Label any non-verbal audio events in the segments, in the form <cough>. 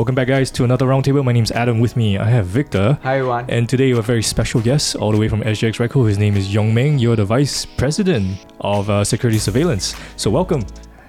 Welcome back, guys, to another roundtable. My name's Adam. With me, I have Victor. Hi, everyone. And today, we have a very special guest, all the way from SGX RegCo. His name is Yong Meng. You're the Vice President of uh, Security Surveillance. So, welcome.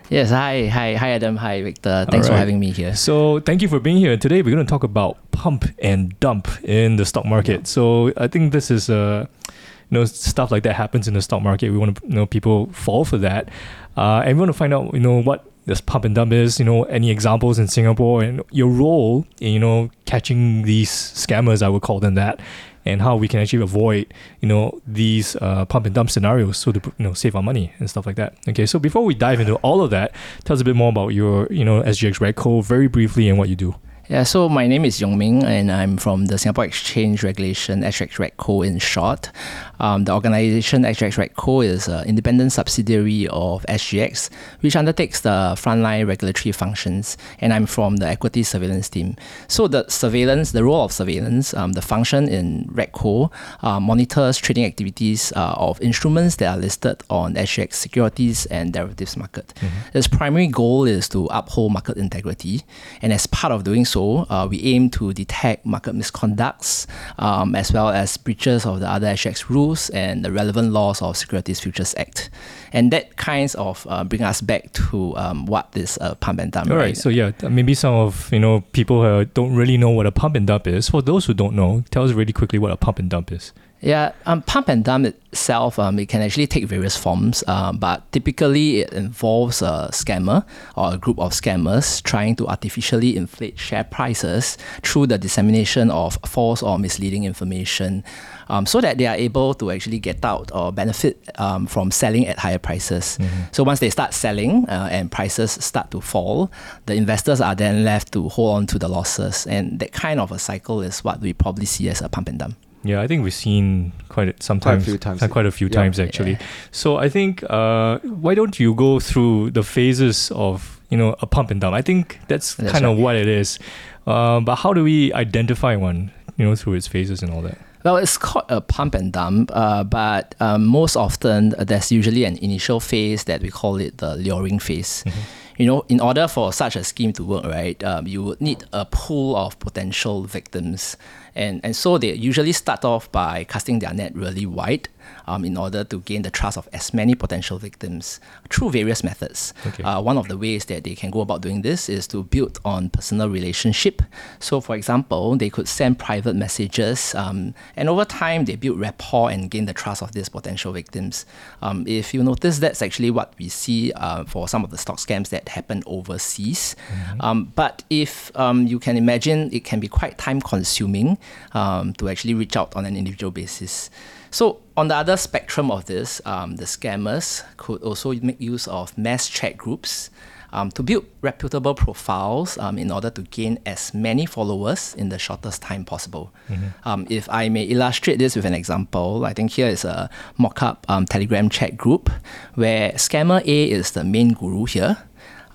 Yes, hi, hi, hi, Adam. Hi, Victor. Thanks All for having me here. So, thank you for being here. Today, we're going to talk about pump and dump in the stock market. So, I think this is uh, you know stuff like that happens in the stock market. We want to you know people fall for that, uh, and we want to find out you know what this pump and dump is. You know any examples in Singapore and your role in you know catching these scammers. I would call them that. And how we can actually avoid, you know, these uh, pump and dump scenarios, so to you know save our money and stuff like that. Okay, so before we dive into all of that, tell us a bit more about your, you know, SGX RegCo very briefly and what you do. Yeah, so my name is Yong Ming, and I'm from the Singapore Exchange Regulation, SGX RegCo in short. Um, the organization SGX RegCo is an independent subsidiary of SGX, which undertakes the frontline regulatory functions, and I'm from the equity surveillance team. So the surveillance, the role of surveillance, um, the function in RegCo uh, monitors trading activities uh, of instruments that are listed on SGX securities and derivatives market. Its primary goal is to uphold market integrity, and as part of doing so, uh, we aim to detect market misconducts um, as well as breaches of the other SGX rules and the relevant laws of Securities Futures Act. And that kinds of uh, bring us back to um, what is a pump and dump. All right, so yeah, maybe some of you know people uh, don't really know what a pump and dump is. For those who don't know, tell us really quickly what a pump and dump is. Yeah, um, pump and dump itself, um, it can actually take various forms, um, but typically it involves a scammer or a group of scammers trying to artificially inflate share prices through the dissemination of false or misleading information um, so that they are able to actually get out or benefit um, from selling at higher prices. So once they start selling uh, and prices start to fall, the investors are then left to hold on to the losses. And that kind of a cycle is what we probably see as a pump and dump. Yeah, I think we've seen quite a, sometimes few times. quite a few Yeah. times actually. So I think uh, why don't you go through the phases of you know a pump and dump? I think that's, That's kind of what it is. Uh, but how do we identify one? You know, through its phases and all that. Well, it's called a pump and dump, uh, but um, most often uh, there's usually an initial phase that we call it the luring phase. You know, in order for such a scheme to work, right, um, you would need a pool of potential victims. And, and so they usually start off by casting their net really wide um, in order to gain the trust of as many potential victims through various methods. Okay. Uh, one of the ways that they can go about doing this is to build on personal relationship. So, for example, they could send private messages, um, and over time they build rapport and gain the trust of these potential victims. Um, if you notice, that's actually what we see uh, for some of the stock scams that happen overseas. Um, but if um, you can imagine, it can be quite time consuming um, to actually reach out on an individual basis. So on the other spectrum of this, um, the scammers could also make use of mass chat groups um, to build reputable profiles um, in order to gain as many followers in the shortest time possible. Um, if I may illustrate this with an example, I think here is a mock-up um, Telegram chat group where scammer A is the main guru here.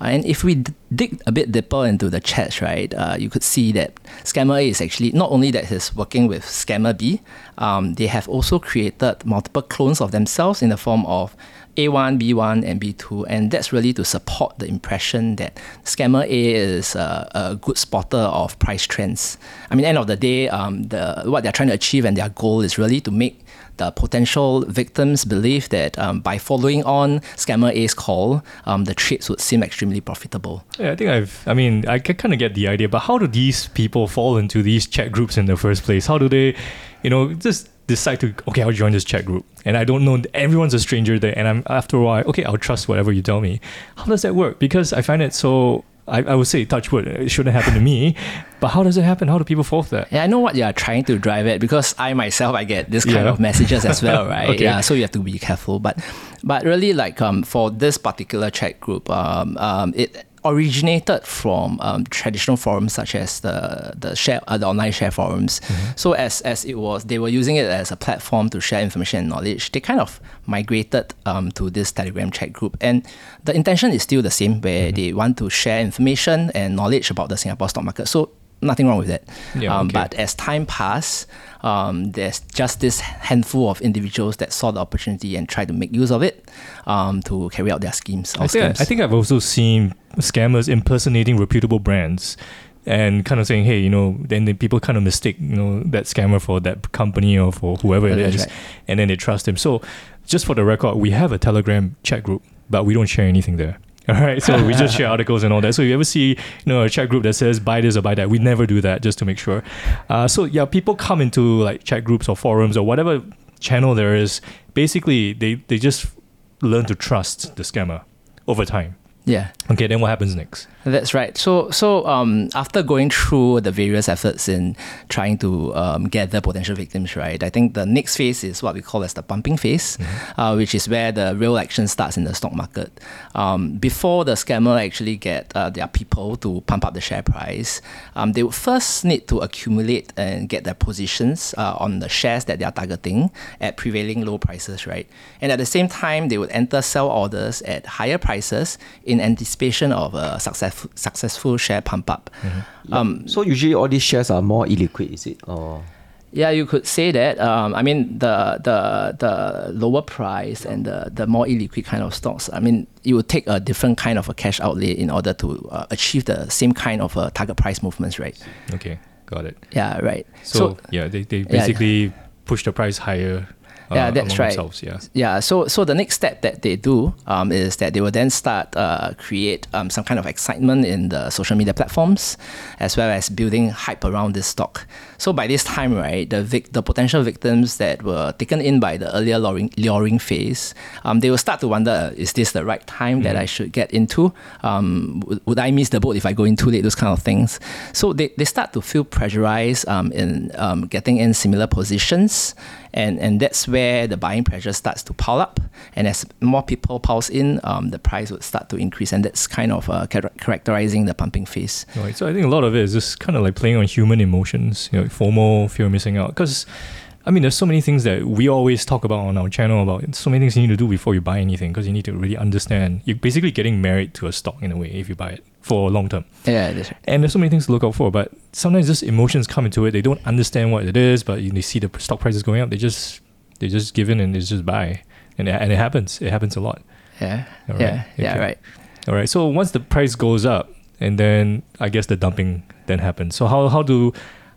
And if we d- dig a bit deeper into the chats, right, uh, you could see that Scammer A is actually not only that he's working with Scammer B, um, they have also created multiple clones of themselves in the form of A1, B1, and B2, and that's really to support the impression that Scammer A is a, a good spotter of price trends. I mean, end of the day, um, the what they're trying to achieve and their goal is really to make the potential victims believe that um, by following on Scammer A's call, um, the trades would seem extremely profitable. Yeah, I think I've. I mean, I kind of get the idea, but how do these people fall into these chat groups in the first place? How do they, you know, just decide to okay, I'll join this chat group, and I don't know everyone's a stranger there, and I'm after a while, okay, I'll trust whatever you tell me. How does that work? Because I find it so. I, I would say touch wood. It shouldn't happen to me, but how does it happen? How do people fall for that? Yeah, I know what you are trying to drive at because I myself I get this kind Yeah. of messages as well, <laughs> right? Okay. Yeah, so you have to be careful. But but really, like um, for this particular chat group, um, um, it originated from um, traditional forums such as the the share uh, the online share forums. So as as it was, they were using it as a platform to share information and knowledge. They kind of migrated um, to this Telegram chat group, and the intention is still the same, where they want to share information and knowledge about the Singapore stock market. So nothing wrong with that. Yeah, um, okay. But as time passed, um, there's just this handful of individuals that saw the opportunity and tried to make use of it um, to carry out their schemes. I think, schemes. I think I've also seen scammers impersonating reputable brands and kind of saying, hey, you know, then the people kind of mistake, you know, that scammer for that company or for whoever it is, right. and then they trust him. So, just for the record, we have a Telegram chat group, but we don't share anything there. <laughs> All right, so we just share articles and all that. So if you ever see, you know, a chat group that says buy this or buy that, we never do that just to make sure. Uh, so yeah, people come into like chat groups or forums or whatever channel there is. Basically, they they just learn to trust the scammer over time. Yeah. Okay, then what happens next? That's right. So, so um, after going through the various efforts in trying to um, gather potential victims, right? I think the next phase is what we call as the pumping phase, uh, which is where the real action starts in the stock market. Um, before the scammer actually get uh, their people to pump up the share price, um, they would first need to accumulate and get their positions uh, on the shares that they are targeting at prevailing low prices, right? And at the same time, they would enter sell orders at higher prices in anticipation of a successful successful share pump up. Um, So usually all these shares are more illiquid, is it? Or yeah, you could say that. Um, I mean, the the the lower price and the, the more illiquid kind of stocks. I mean, it would take a different kind of a cash outlay in order to uh, achieve the same kind of uh, target price movements, right? Okay, got it. Yeah, right. So, yeah, they, they basically push the price higher. Uh, Yeah, that's among right. Themselves, yeah. Yeah, so so the next step that they do um, is that they will then start uh, create um, some kind of excitement in the social media platforms, as well as building hype around this stock. So by this time, right, the vic- the potential victims that were taken in by the earlier luring, luring phase, um, they will start to wonder: Is this the right time that I should get into? Um, would, would I miss the boat if I go in too late? Those kind of things. So they, they start to feel pressurized um, in um, getting in similar positions and and that's where the buying pressure starts to pile up. And as more people piles in, um, the price would start to increase, and that's kind of uh, characterizing the pumping phase. Right. So I think a lot of it is just kind of like playing on human emotions, you know, FOMO, fear of missing out. Because, I mean, there's so many things that we always talk about on our channel about so many things you need to do before you buy anything because you need to really understand. You're basically getting married to a stock in a way if you buy it for long term. Yeah, that's right. And there's so many things to look out for, but sometimes just emotions come into it. They don't understand what it is, but they see the stock prices going up. They just they just give in and they just buy, and it, and it happens. It happens a lot. Yeah, All right. yeah, yeah, right. All right. So once the price goes up, and then I guess the dumping then happens. So how how do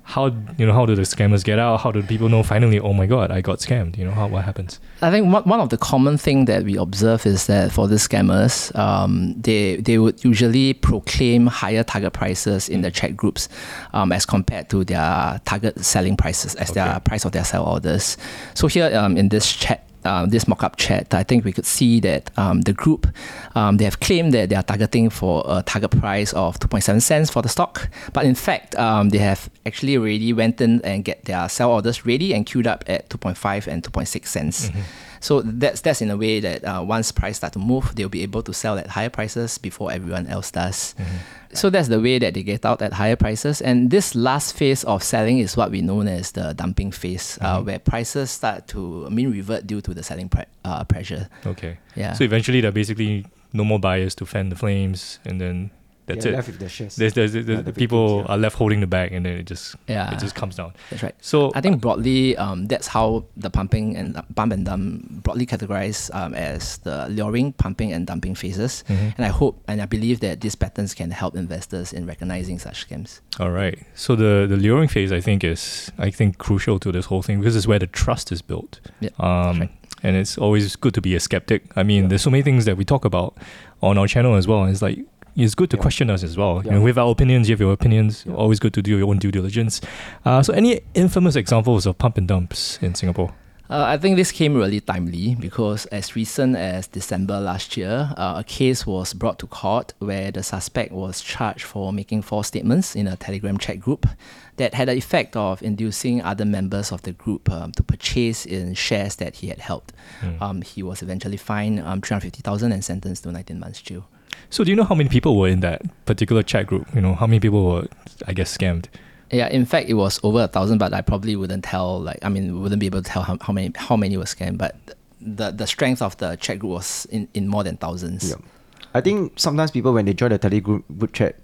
how you know how do the scammers get out? How do people know finally? Oh my god, I got scammed. You know how what happens? I think one, one of the common thing that we observe is that for the scammers, um, they they would usually proclaim higher target prices in the chat groups, um, as compared to their target selling prices as Okay. their price of their sell orders. So here um, in this chat. Um, this mock-up chat, I think we could see that um, the group um, they have claimed that they are targeting for a target price of 2.7 cents for the stock, but in fact um, they have actually already went in and get their sell orders ready and queued up at 2.5 and 2.6 cents. So that's that's in a way that uh, once price start to move, they'll be able to sell at higher prices before everyone else does. So that's the way that they get out at higher prices. And this last phase of selling is what we know as the dumping phase, uh, where prices start to mean revert due to the selling pre- uh, pressure. Okay. Yeah. So eventually, there are basically no more buyers to fan the flames, and then that's they're it. left with the shares. There's, there's, there's Yeah, the the people victims, yeah. are left holding the bag, and then it just Yeah. it just comes down. That's right. So I think broadly, um, that's how the pumping and bump and dump broadly categorized um, as the luring, pumping, and dumping phases. Mhm. And I hope and I believe that these patterns can help investors in recognizing such scams. All right. So the the luring phase, I think, is I think crucial to this whole thing because it's where the trust is built. Yeah, Um, right. and it's always good to be a skeptic. I mean, Yeah. there's so many things that we talk about on our channel as well. And it's like it's good to Yeah. question us as well. You know, we have our opinions, you have your opinions. Yeah. Always good to do your own due diligence. Uh, so, any infamous examples of pump and dumps in Singapore? Uh, I think this came really timely because as recent as December last year, uh, a case was brought to court where the suspect was charged for making false statements in a Telegram chat group that had the effect of inducing other members of the group um, to purchase in shares that he had held. Hmm. Um, he was eventually fined um, 350000 and sentenced to 19 months jail. So, do you know how many people were in that particular chat group? You know, how many people were, I guess, scammed? Yeah, in fact, it was over a thousand, but I probably wouldn't tell. Like, I mean, wouldn't be able to tell how, how many how many were scammed. But the the strength of the chat group was in, in more than thousands. Yeah. I think sometimes people when they join the Telegram group chat,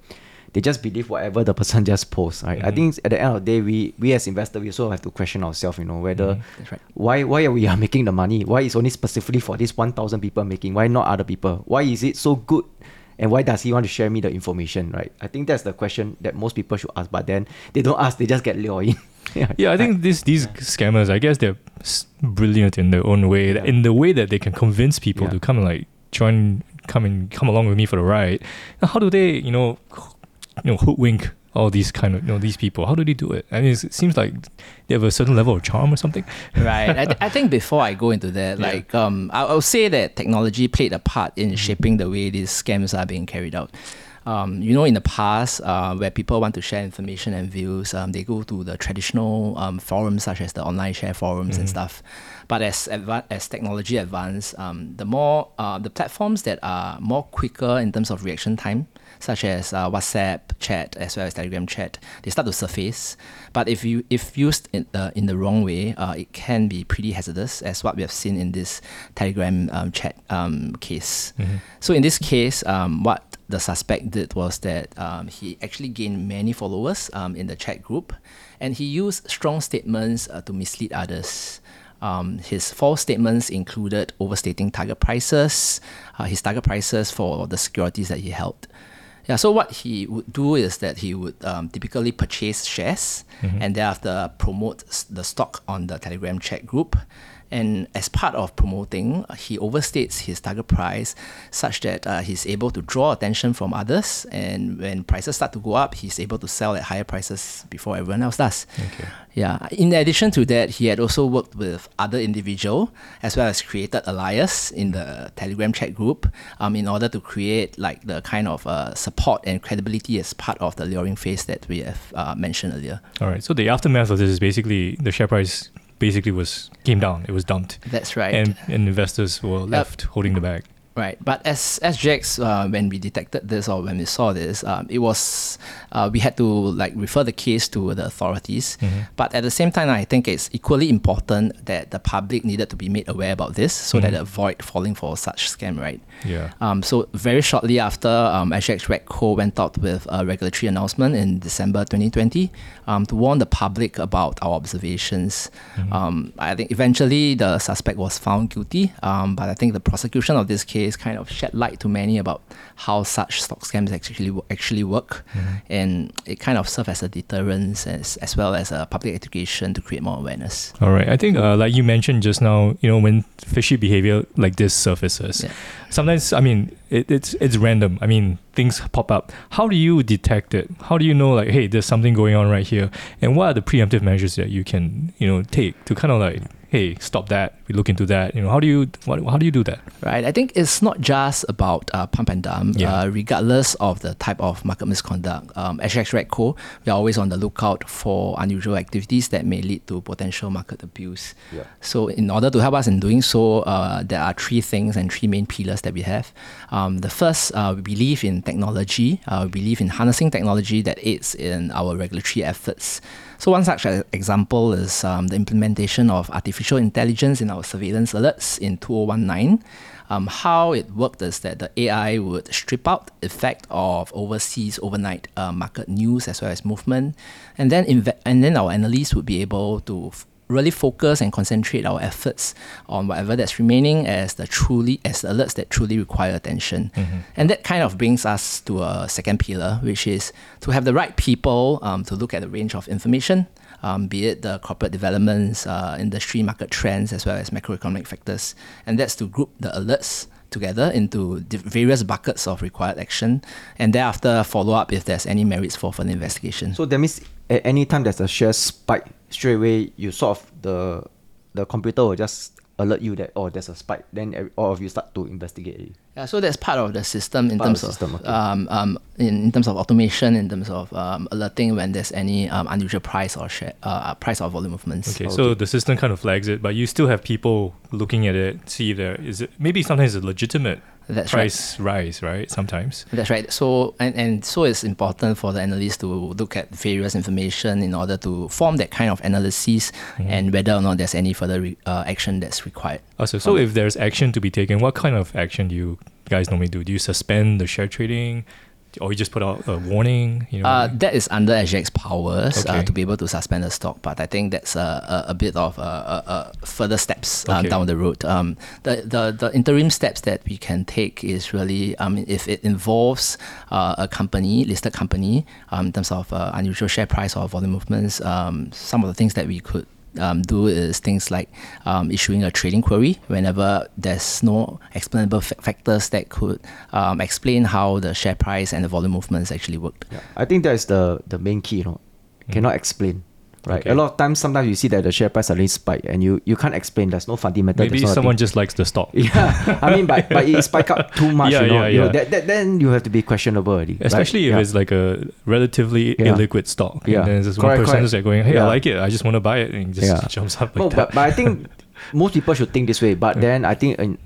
they just believe whatever the person <laughs> just posts. Right? I Mhm. think at the end of the day, we we as investors we also have to question ourselves. You know whether Mhm. That's right. why why are we <laughs> are making the money? Why is only specifically for this one thousand people making? Why not other people? Why is it so good And why does he want to share me the information, right? I think that's the question that most people should ask, but then they don't ask, they just get lured in. <laughs> yeah, Yeah, I think this these scammers, I guess they're brilliant in their own way. In the way that they can convince people Yeah. to come and like join, come and come along with me for the ride. Now, how do they, you know, you know, hoodwink all these kind of, you know, these people? How do they do it? I mean, it seems like they have a certain level of charm or something. right. I, th- I think before I go into that, <laughs> Yeah. like, um, I, would say that technology played a part in shaping the way these scams are being carried out. Um, you know, in the past, uh, where people want to share information and views, um, they go to the traditional um, forums such as the online share forums and Mhm. stuff. But as adva- as technology advance, um, the more uh, the platforms that are more quicker in terms of reaction time, such as uh, WhatsApp chat as well as Telegram chat, they start to surface. But if you if used in the in the wrong way, uh, it can be pretty hazardous, as what we have seen in this Telegram um, chat um, case. Mhm. So in this case, um, what the suspect did was that um, he actually gained many followers um, in the chat group, and he used strong statements uh, to mislead others. Um, his false statements included overstating target prices, uh, his target prices for the securities that he held. Yeah, so what he would do is that he would um, typically purchase shares Mhm. and thereafter promote the stock on the Telegram chat group. And as part of promoting, uh, he overstates his target price such that uh, he's able to draw attention from others. And when prices start to go up, he's able to sell at higher prices before everyone else does. Okay. Yeah. In addition to that, he had also worked with other individual as well as created alliance in the Telegram chat group um, in order to create like the kind of uh, support and credibility as part of the luring phase that we have uh, mentioned earlier. All right. So the aftermath of this is basically the share price basically was came down. It was dumped, That's right. and and investors were left holding the bag. Right, but as as SGX, uh, when we detected this or when we saw this, um, it was uh, we had to like refer the case to the authorities. Mhm. But at the same time, I think it's equally important that the public needed to be made aware about this so that Mhm. they avoid falling for such scam. Right. Yeah. Um, so very shortly after, um, SGX RegCo went out with a regulatory announcement in December 2020 um, to warn the public about our observations. Mhm. Um, I think eventually the suspect was found guilty, um, but I think the prosecution of this case kind of shed light to many about how such stock scams actually actually work, Mhm. and it kind of serves as a deterrence as, as well as a public education to create more awareness. All right. I think, uh, like you mentioned just now, you know, when fishy behavior like this surfaces, Yeah. sometimes, I mean, it, it's it's random. I mean, things pop up. How do you detect it? How do you know, like, hey, there's something going on right here? And what are the preemptive measures that you can, you know, take to kind of like, hey, stop that. We look into that. You know, how do you what, how do you do that? Right. I think it's not just about uh, pump and dump. Yeah. Uh, regardless of the type of market misconduct, um, SGX RegCo, we are always on the lookout for unusual activities that may lead to potential market abuse. Yeah. So, in order to help us in doing so, uh, there are three things and three main pillars that we have. Um, the first, uh, we believe in technology. Uh, we believe in harnessing technology that aids in our regulatory efforts. So, one such example is um, the implementation of artificial intelligence in our surveillance alerts in 2019. Um, how it worked is that the AI would strip out effect of overseas overnight uh, market news as well as movement, and then inve- and then our analysts would be able to f- really focus and concentrate our efforts on whatever that's remaining as the truly as the alerts that truly require attention. Mhm. And that kind of brings us to a second pillar, which is to have the right people um, to look at the range of information, um, be it the corporate developments, uh, industry market trends, as well as macroeconomic factors. And that's to group the alerts together into various buckets of required action, and thereafter follow up if there's any merits for further investigation. So that means at any time there's a share spike, straight away you sort of the the computer will just alert you that oh there's a spike. Then every, all of you start to investigate. it. Yeah, so that's part of the system in Part of terms of, system, okay. um, um, in, in terms of automation, in terms of um, alerting when there's any um, unusual price or share, uh, price or volume movements. Okay, so the system kind of flags it, but you still have people looking at it, see if there is it maybe sometimes it's legitimate That's right. price rise, right? Sometimes. That's right. So and, and so it's important for the analyst to look at various information in order to form that kind of analysis Mhm. and whether or not there's any further re- uh, action that's required. Also, so if there's action to be taken, what kind of action do you guys normally do? Do you suspend the share trading? Or you just put out a warning? You know, Uh, that is under SGX powers Okay. uh, to be able to suspend the stock, but I think that's a, a, a bit of uh, uh, uh, further steps uh, Okay. down the road. Um, the, the the interim steps that we can take is really, I mean, if it involves uh, a company, listed company, um, in terms of uh, unusual share price or volume movements, um, some of the things that we could um, do is things like um, issuing a trading query whenever there's no explainable fa- factors that could um, explain how the share price and the volume movements actually worked. Yeah. I think that is the the main key. You know, cannot explain. Right. Okay. A lot of times, sometimes you see that the share price suddenly spike, and you, you can't explain. There's no fundamental. maybe someone just likes the stock. <laughs> Yeah, I mean, but but it spike up too much. Yeah, you know, yeah, you know yeah. that, that then you have to be questionable already. right? Especially if Yeah. it's like a relatively Yeah. illiquid stock. Yeah. And then there's this one Correct, person correct. who's like going, hey, I like it. I just want to buy it. And it just <laughs> jumps up like no, that. but, but I think most people should think this way. But <laughs> then I think in,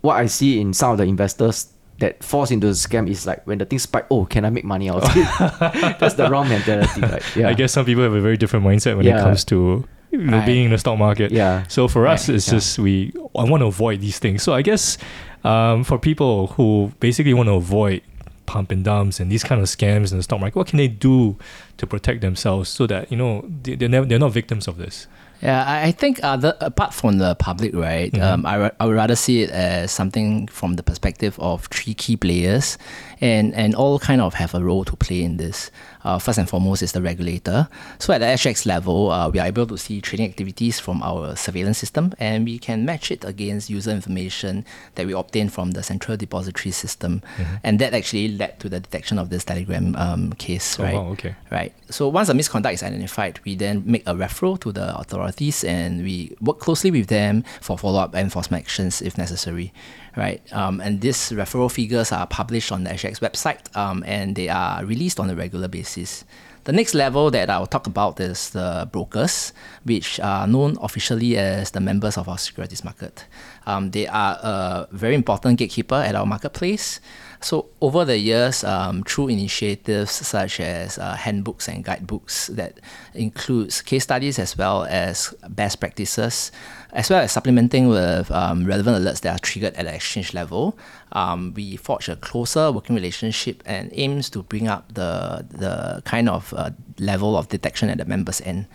what I see in some of the investors that falls into the scam is like when the thing spike, oh, can I make money out of it? <laughs> That's the wrong mentality. Right? Yeah. I guess some people have a very different mindset when it comes to Right. being in the stock market. Yeah. So for us, it's yeah. just we I want to avoid these things. So I guess um, for people who basically want to avoid pump and dumps and these kind of scams in the stock market, what can they do to protect themselves so that you know they, they're never, they're not victims of this? Yeah, I I think other apart from the public, right? Mhm. Um, I, I would rather see it as something from the perspective of three key players, and and all kind of have a role to play in this. Uh, first and foremost is the regulator. So at the SGX level, uh, we are able to see trading activities from our surveillance system, and we can match it against user information that we obtain from the central depository system, and that actually led to the detection of this Telegram um, case, Oh, right? wow, okay. Right. So once a misconduct is identified, we then make a referral to the authorities and we work closely with them for follow up enforcement actions if necessary. Right. Um, and these referral figures are published on the SGX website um, and they are released on a regular basis. The next level that I'll talk about is the brokers, which are known officially as the members of our securities market. Um, they are a very important gatekeeper at our marketplace. So over the years, um, through initiatives such as uh, handbooks and guidebooks that includes case studies as well as best practices, as well as supplementing with um, relevant alerts that are triggered at the exchange level, um, we forge a closer working relationship and aims to bring up the the kind of uh, level of detection at the members end.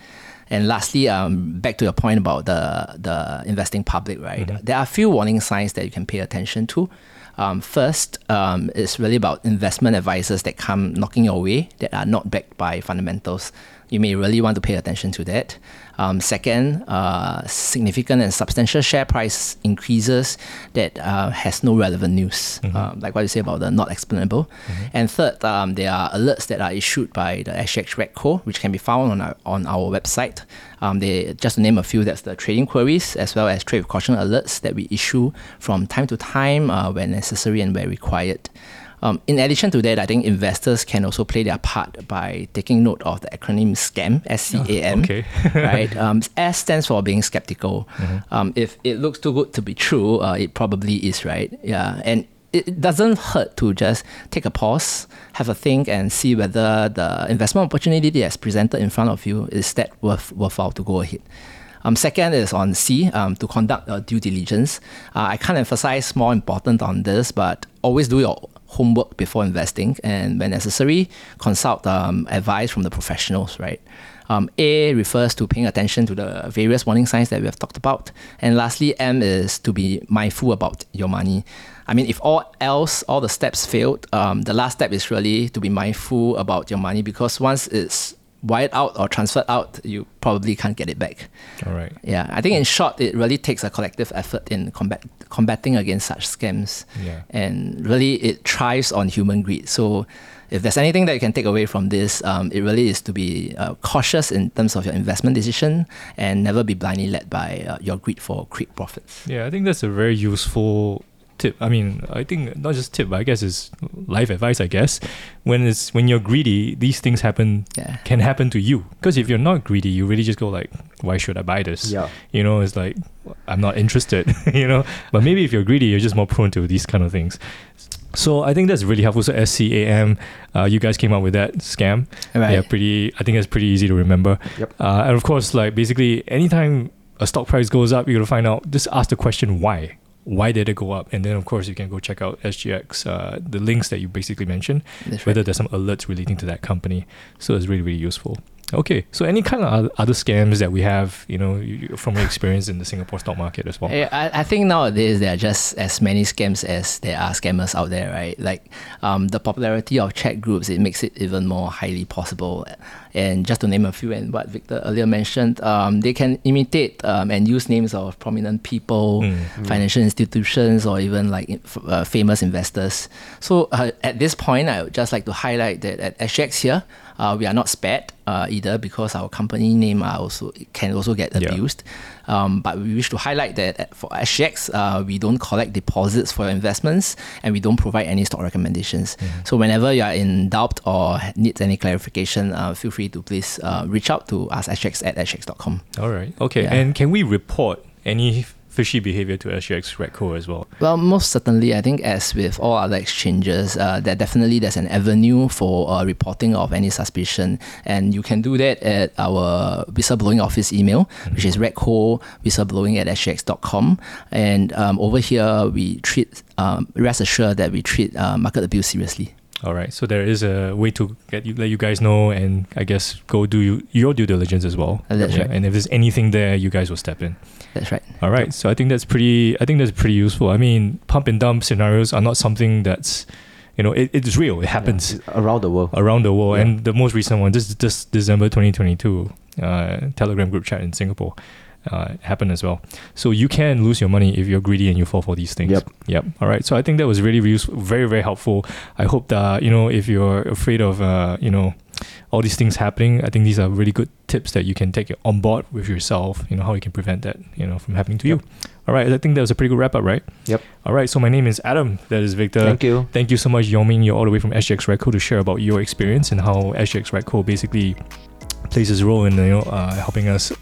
And lastly, um, back to your point about the the investing public, right? There are a few warning signs that you can pay attention to. Um, first, um, it's really about investment advisors that come knocking your way that are not backed by fundamentals. You may really want to pay attention to that. Um, second, uh, significant and substantial share price increases that uh, has no relevant news, um, like what you say about the not explainable. And third, um, there are alerts that are issued by the SGX RegCo, which can be found on our, on our website. Um, they just to name a few, that's the trading queries as well as trade caution alerts that we issue from time to time uh, when necessary and where required. Um, in addition to that, I think investors can also play their part by taking note of the acronym SCAM, S C A M. okay. <laughs> right? Um, S stands for being skeptical. Um, if it looks too good to be true, uh, it probably is, right? Yeah, and it it doesn't hurt to just take a pause, have a think, and see whether the investment opportunity that's presented in front of you is that worth worthwhile to go ahead. Um, second is on C, um, to conduct uh, due diligence. Uh, I can't emphasize more important on this, but always do your homework before investing, and when necessary, consult um, advice from the professionals, right? Um, A refers to paying attention to the various warning signs that we have talked about. And lastly, M is to be mindful about your money. I mean, if all else, all the steps failed, um, the last step is really to be mindful about your money because once it's wired out or transferred out, you probably can't get it back. All right. Yeah, I think in short, it really takes a collective effort in combat, combating against such scams. Yeah. And really, it thrives on human greed. So, if there's anything that you can take away from this, um, it really is to be uh, cautious in terms of your investment decision and never be blindly led by uh, your greed for quick profits. Yeah, I think that's a very useful tip. I mean, I think not just tip, but I guess it's life advice. I guess when it's when you're greedy, these things happen Yeah. can happen to you. Because if you're not greedy, you really just go like, why should I buy this? Yeah. You know, it's like I'm not interested. <laughs> you know, but maybe if you're greedy, you're just more prone to these kind of things. So I think that's really helpful. So SCAM, uh, you guys came up with that scam. Right. Yeah, pretty. I think that's pretty easy to remember. Yep. Uh, and of course, like basically, anytime a stock price goes up, you're gonna find out. Just ask the question why. Why did it go up, and then of course you can go check out SGX, uh, the links that you basically mentioned, That's whether right. there's some alerts relating to that company. So it's really really useful. Okay, so any kind of other scams that we have, you know, from your experience in the Singapore stock market as well. Yeah, I, I think nowadays there are just as many scams as there are scammers out there, right? Like um, the popularity of chat groups, it makes it even more highly possible. And just to name a few, and what Victor earlier mentioned, um, they can imitate um, and use names of prominent people, Mm. financial institutions, or even like f- uh, famous investors. So uh, at this point, I would just like to highlight that at SGX here, uh, we are not spared uh, either because our company name are also can also get Yeah. Um, but we wish to highlight that for SGX, uh, we don't collect deposits for your investments and we don't provide any stock recommendations. So whenever you are in doubt or needs any clarification, uh, feel free to please uh, reach out to us SGX at sgx.com. All right. Okay. Yeah. And can we report any fishy behavior to SGX RegCo as well? Well, most certainly, I think as with all other exchanges, uh, there definitely there's an avenue for uh, reporting of any suspicion, and you can do that at our whistleblowing office email, which is regco whistleblowing at sgx.com. And um, over here, we treat um, rest assured that we treat uh, market abuse seriously. All right. So there is a way to get you, let you guys know, and I guess go do you, your due diligence as well. Uh, that's right. And if there's anything there, you guys will step in. That's right. All right. So I think that's pretty. I think that's pretty useful. I mean, pump and dump scenarios are not something that's, you know, it, it's real. It happens Yeah, around the world. around the world. Yeah. And the most recent one, this this December 2022, uh, Telegram group chat in Singapore. Uh, happened as well. So you can lose your money if you're greedy and you fall for these things. Yep. Yep. All right. So I think that was really useful, very very helpful. I hope that you know if you're afraid of uh, you know all these things happening, I think these are really good tips that you can take on board with yourself. You know how you can prevent that you know from happening to you. All right. I think that was a pretty good wrap up, right? Yep. All right. So my name is Adam. That is Victor. Thank you. Thank you so much, Yongming. You're all the way from SGX RegCo to share about your experience and how SGX RegCo basically plays its role in you know uh, helping us.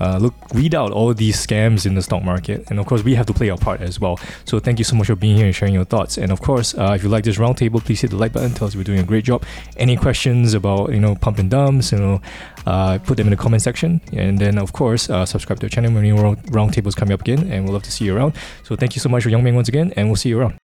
Uh, look, weed out all these scams in the stock market, and of course, we have to play our part as well. So, thank you so much for being here and sharing your thoughts. And of course, uh, if you like this roundtable, please hit the like button. Tell us we're doing a great job. Any questions about you know pump and dumps, you know, uh, put them in the comment section. And then, of course, uh, subscribe to our channel when new round- roundtables coming up again, and we'll love to see you around. So, thank you so much for Youngming once again, and we'll see you around.